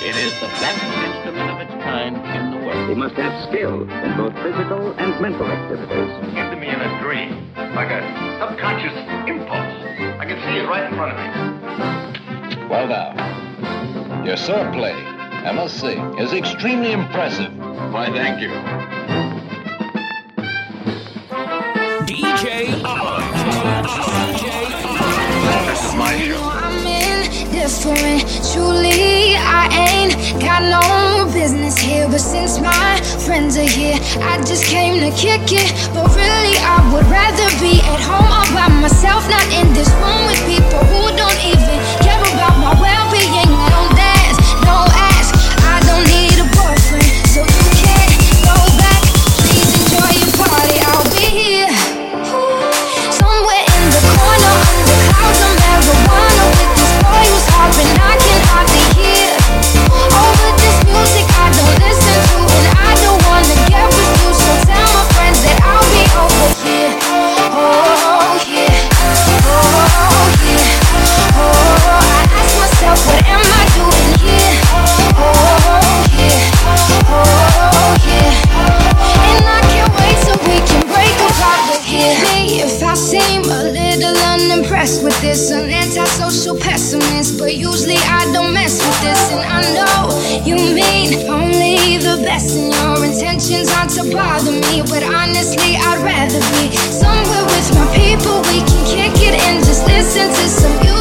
It is the best instrument of its kind in the world. He must have skill in both physical and mental activities. It came to me in a dream, like a subconscious impulse. I can see it right in front of me. Well now, your swordplay, I must say, is extremely impressive. Why, thank you. DJ Oliver. different. Truly, I ain't got no business here. But since my friends are here, I just came to kick it. But really, I would rather be at home all by myself, not in this room with people who don't even care about my well being. Best and Your intentions aren't to bother me, but honestly, I'd rather be somewhere with my people. We can kick it and just listen to some music.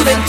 Okay.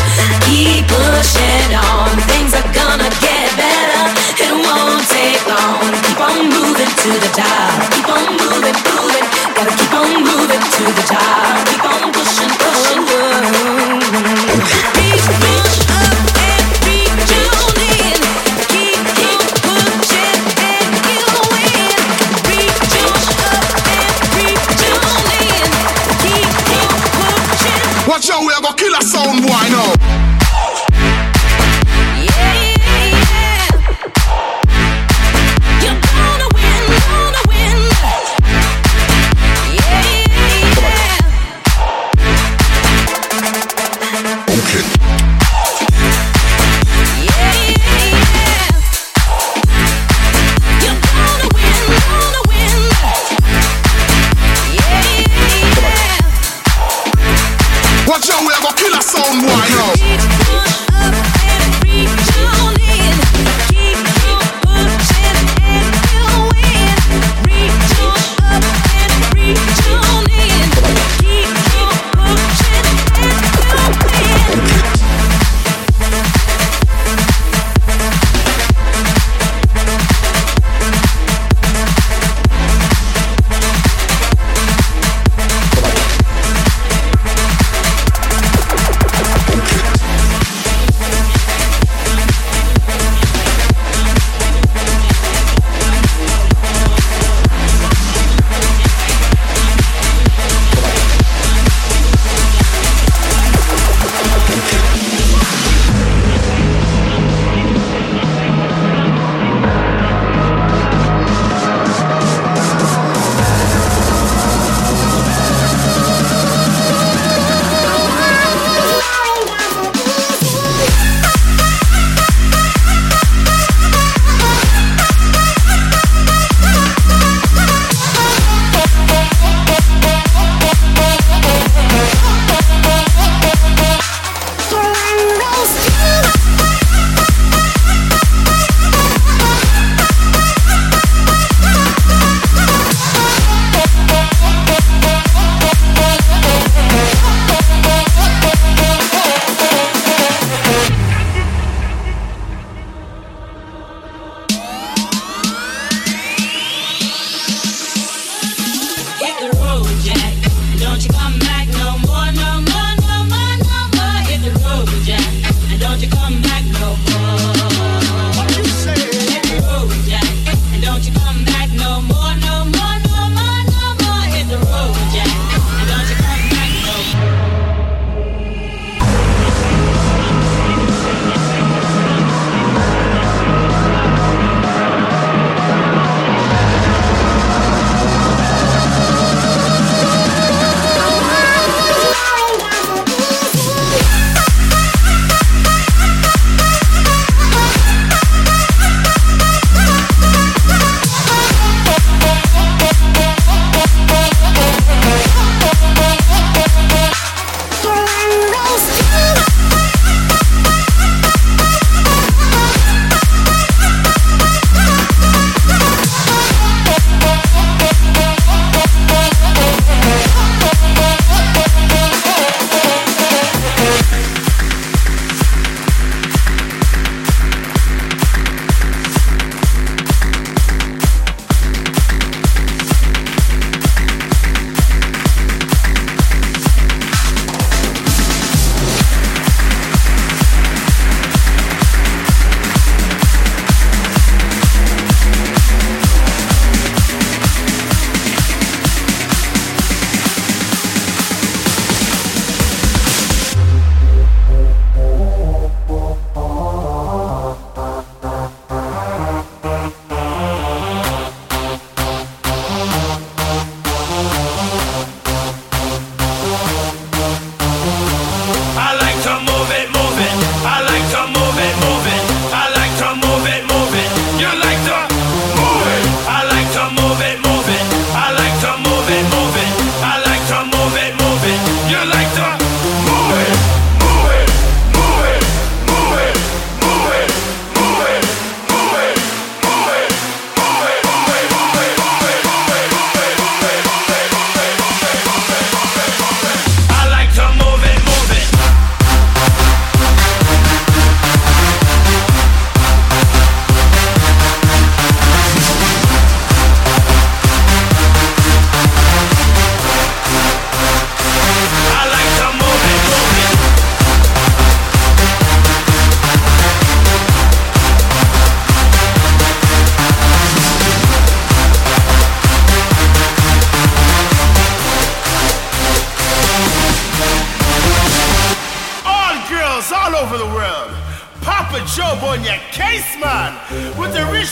Keep pushing on. Things are gonna get better. It won't take long. Keep on moving to the top. Keep on moving, moving. Gotta keep on moving to the top.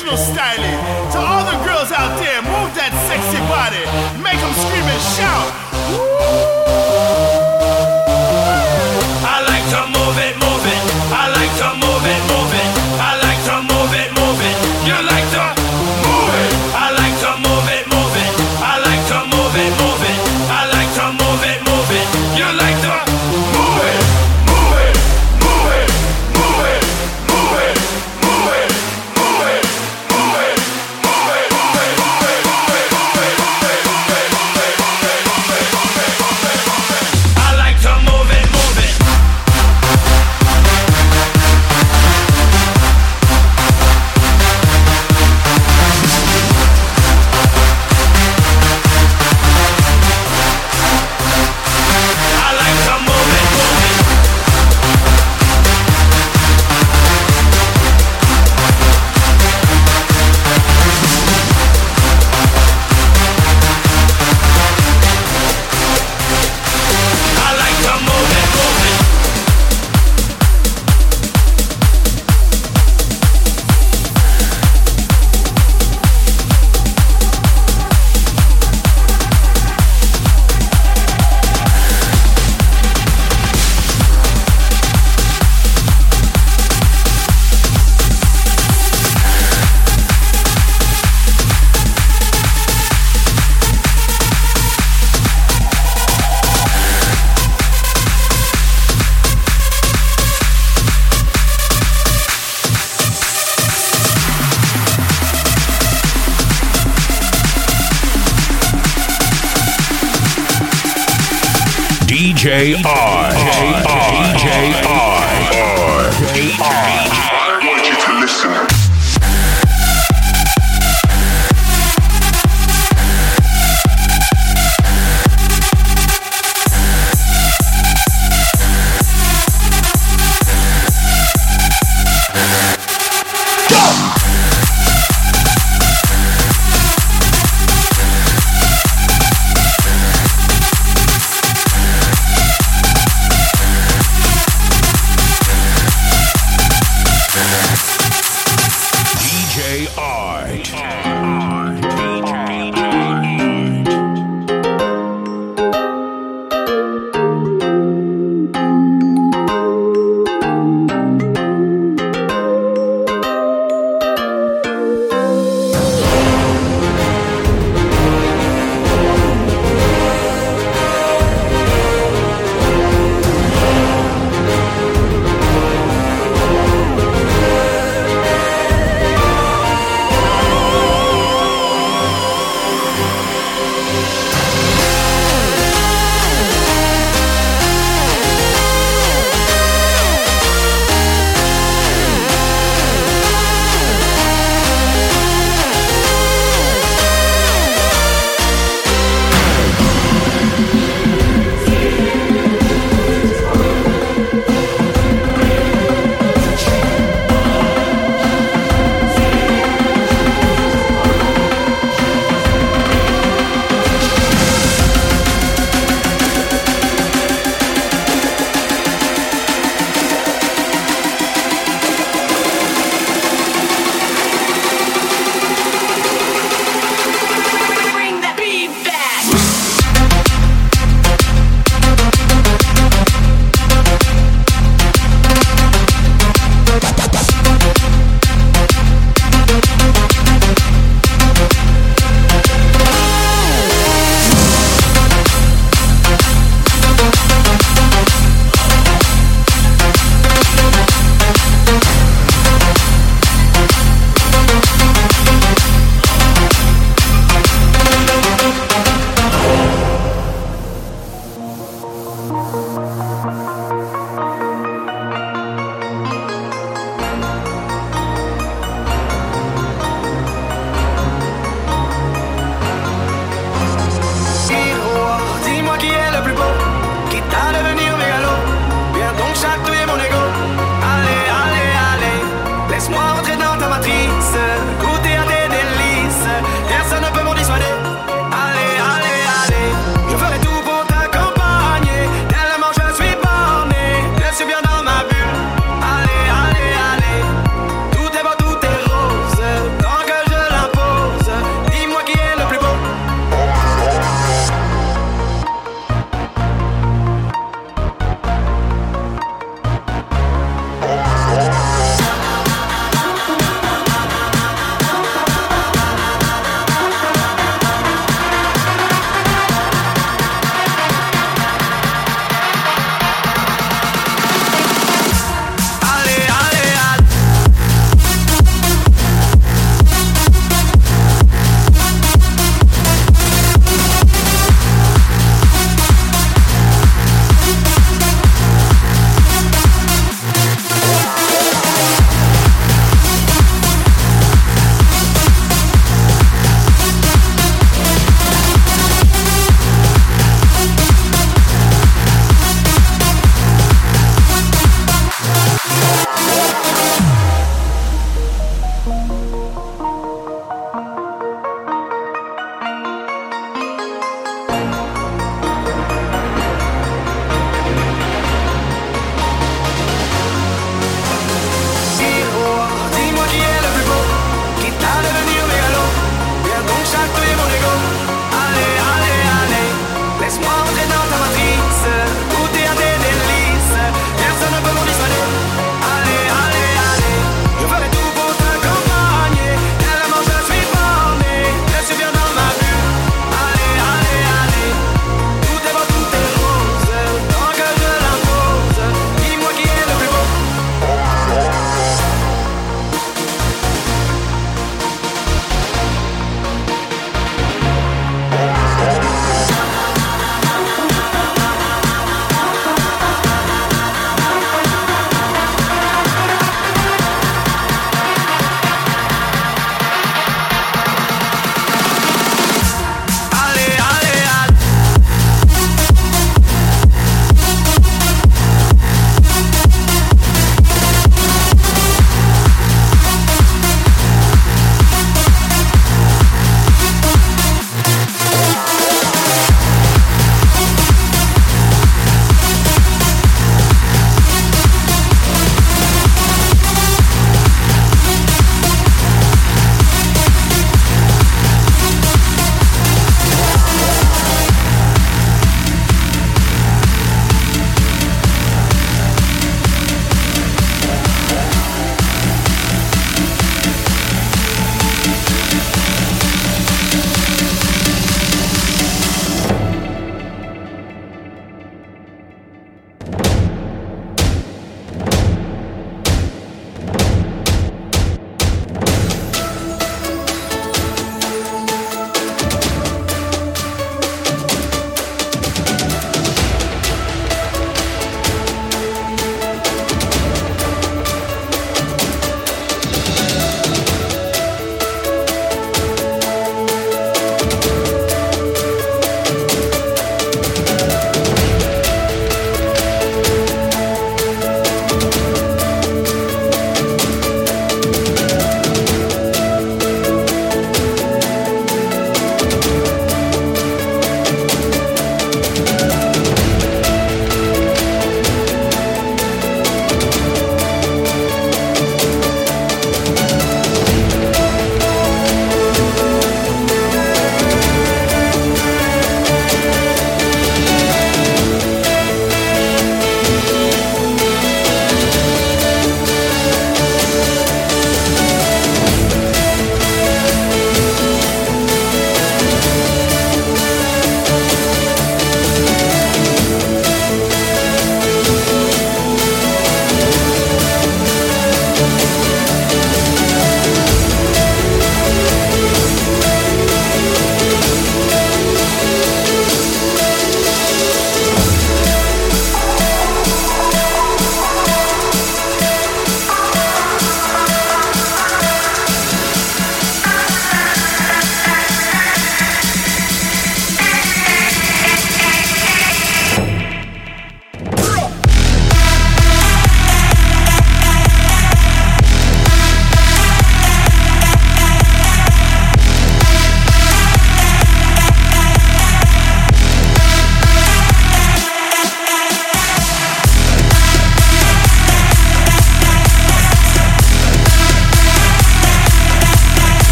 Original está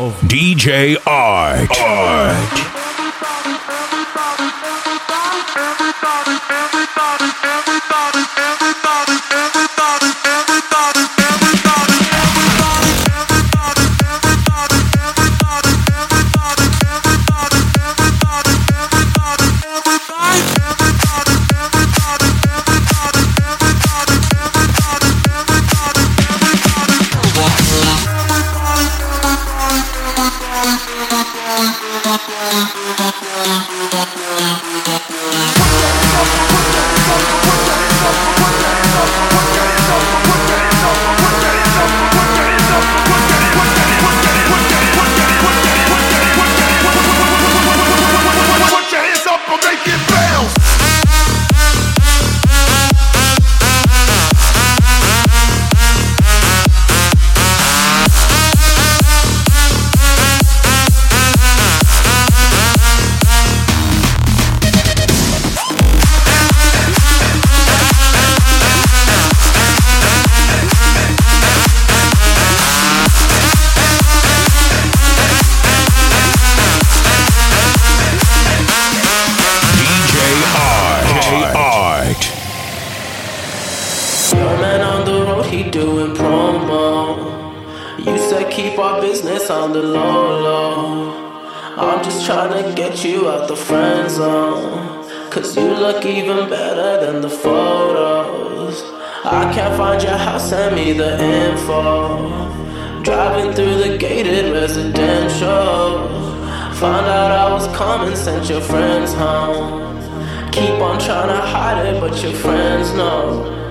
of DJ Art. doing promo. You said keep our business on the low low. I'm just trying to get you out the friend zone. Cause you look even better than the photos. I can't find your house, send me the info. Driving through the gated residential. Found out I was coming, sent your friends home. Keep on trying to hide it, but your friends know.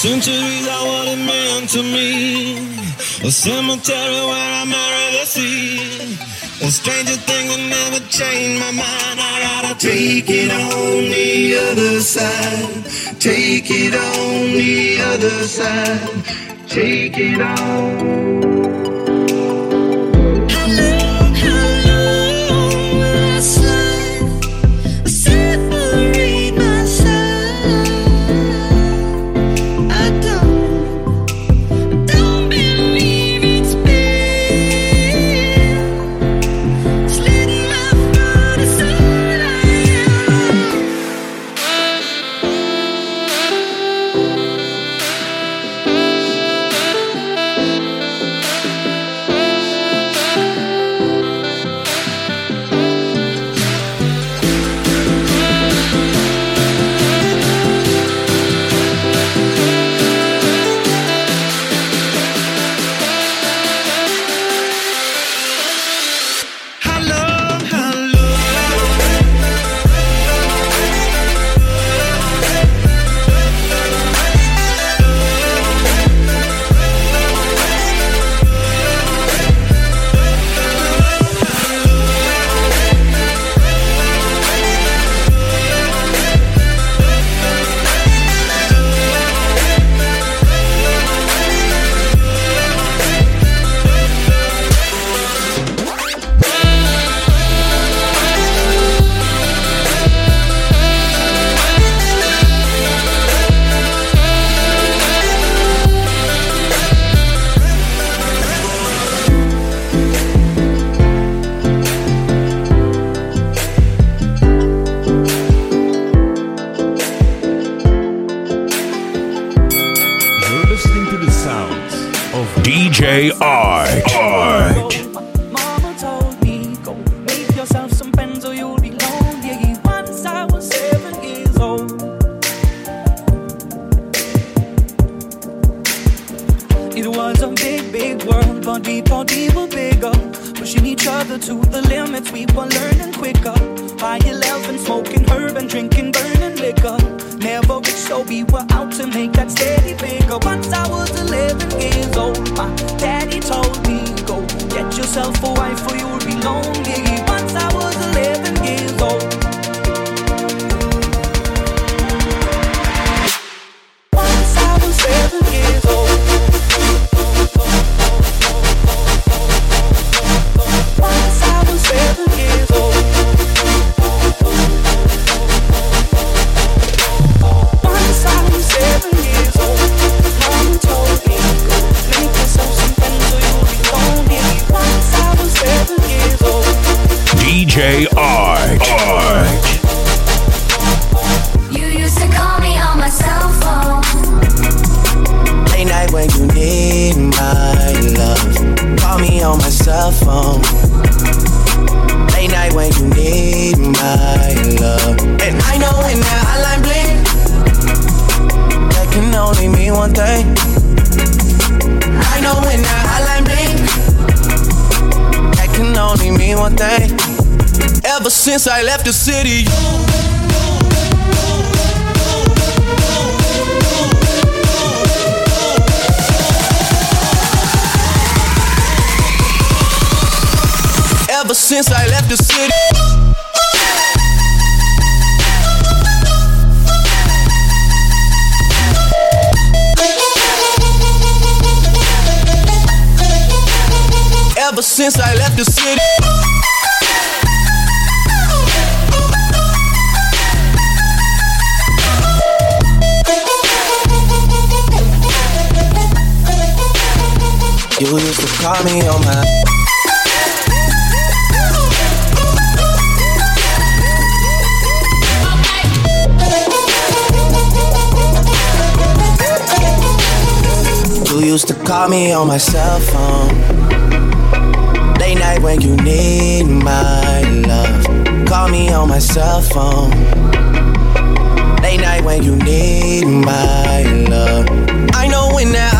Centuries are what it meant to me. A cemetery where I marry the sea. A stranger thing that never changed my mind. I gotta take it on the other side. Take it on the other side. Take it on. The city, Ever since I left the city. Ever since I me on my You used to call me on my cell phone. Late night when you need my love. Call me on my cell phone. Late night when you need my love. I know when that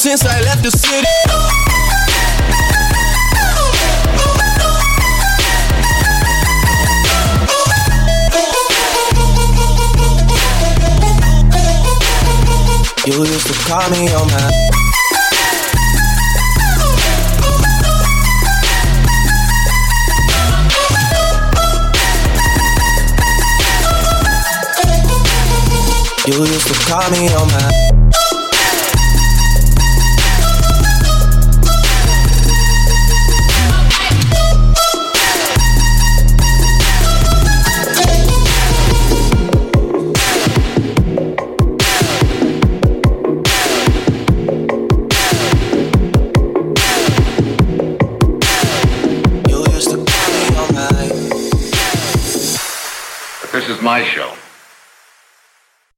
since I left the city. You used to call me on my. You used to call me on my. My show.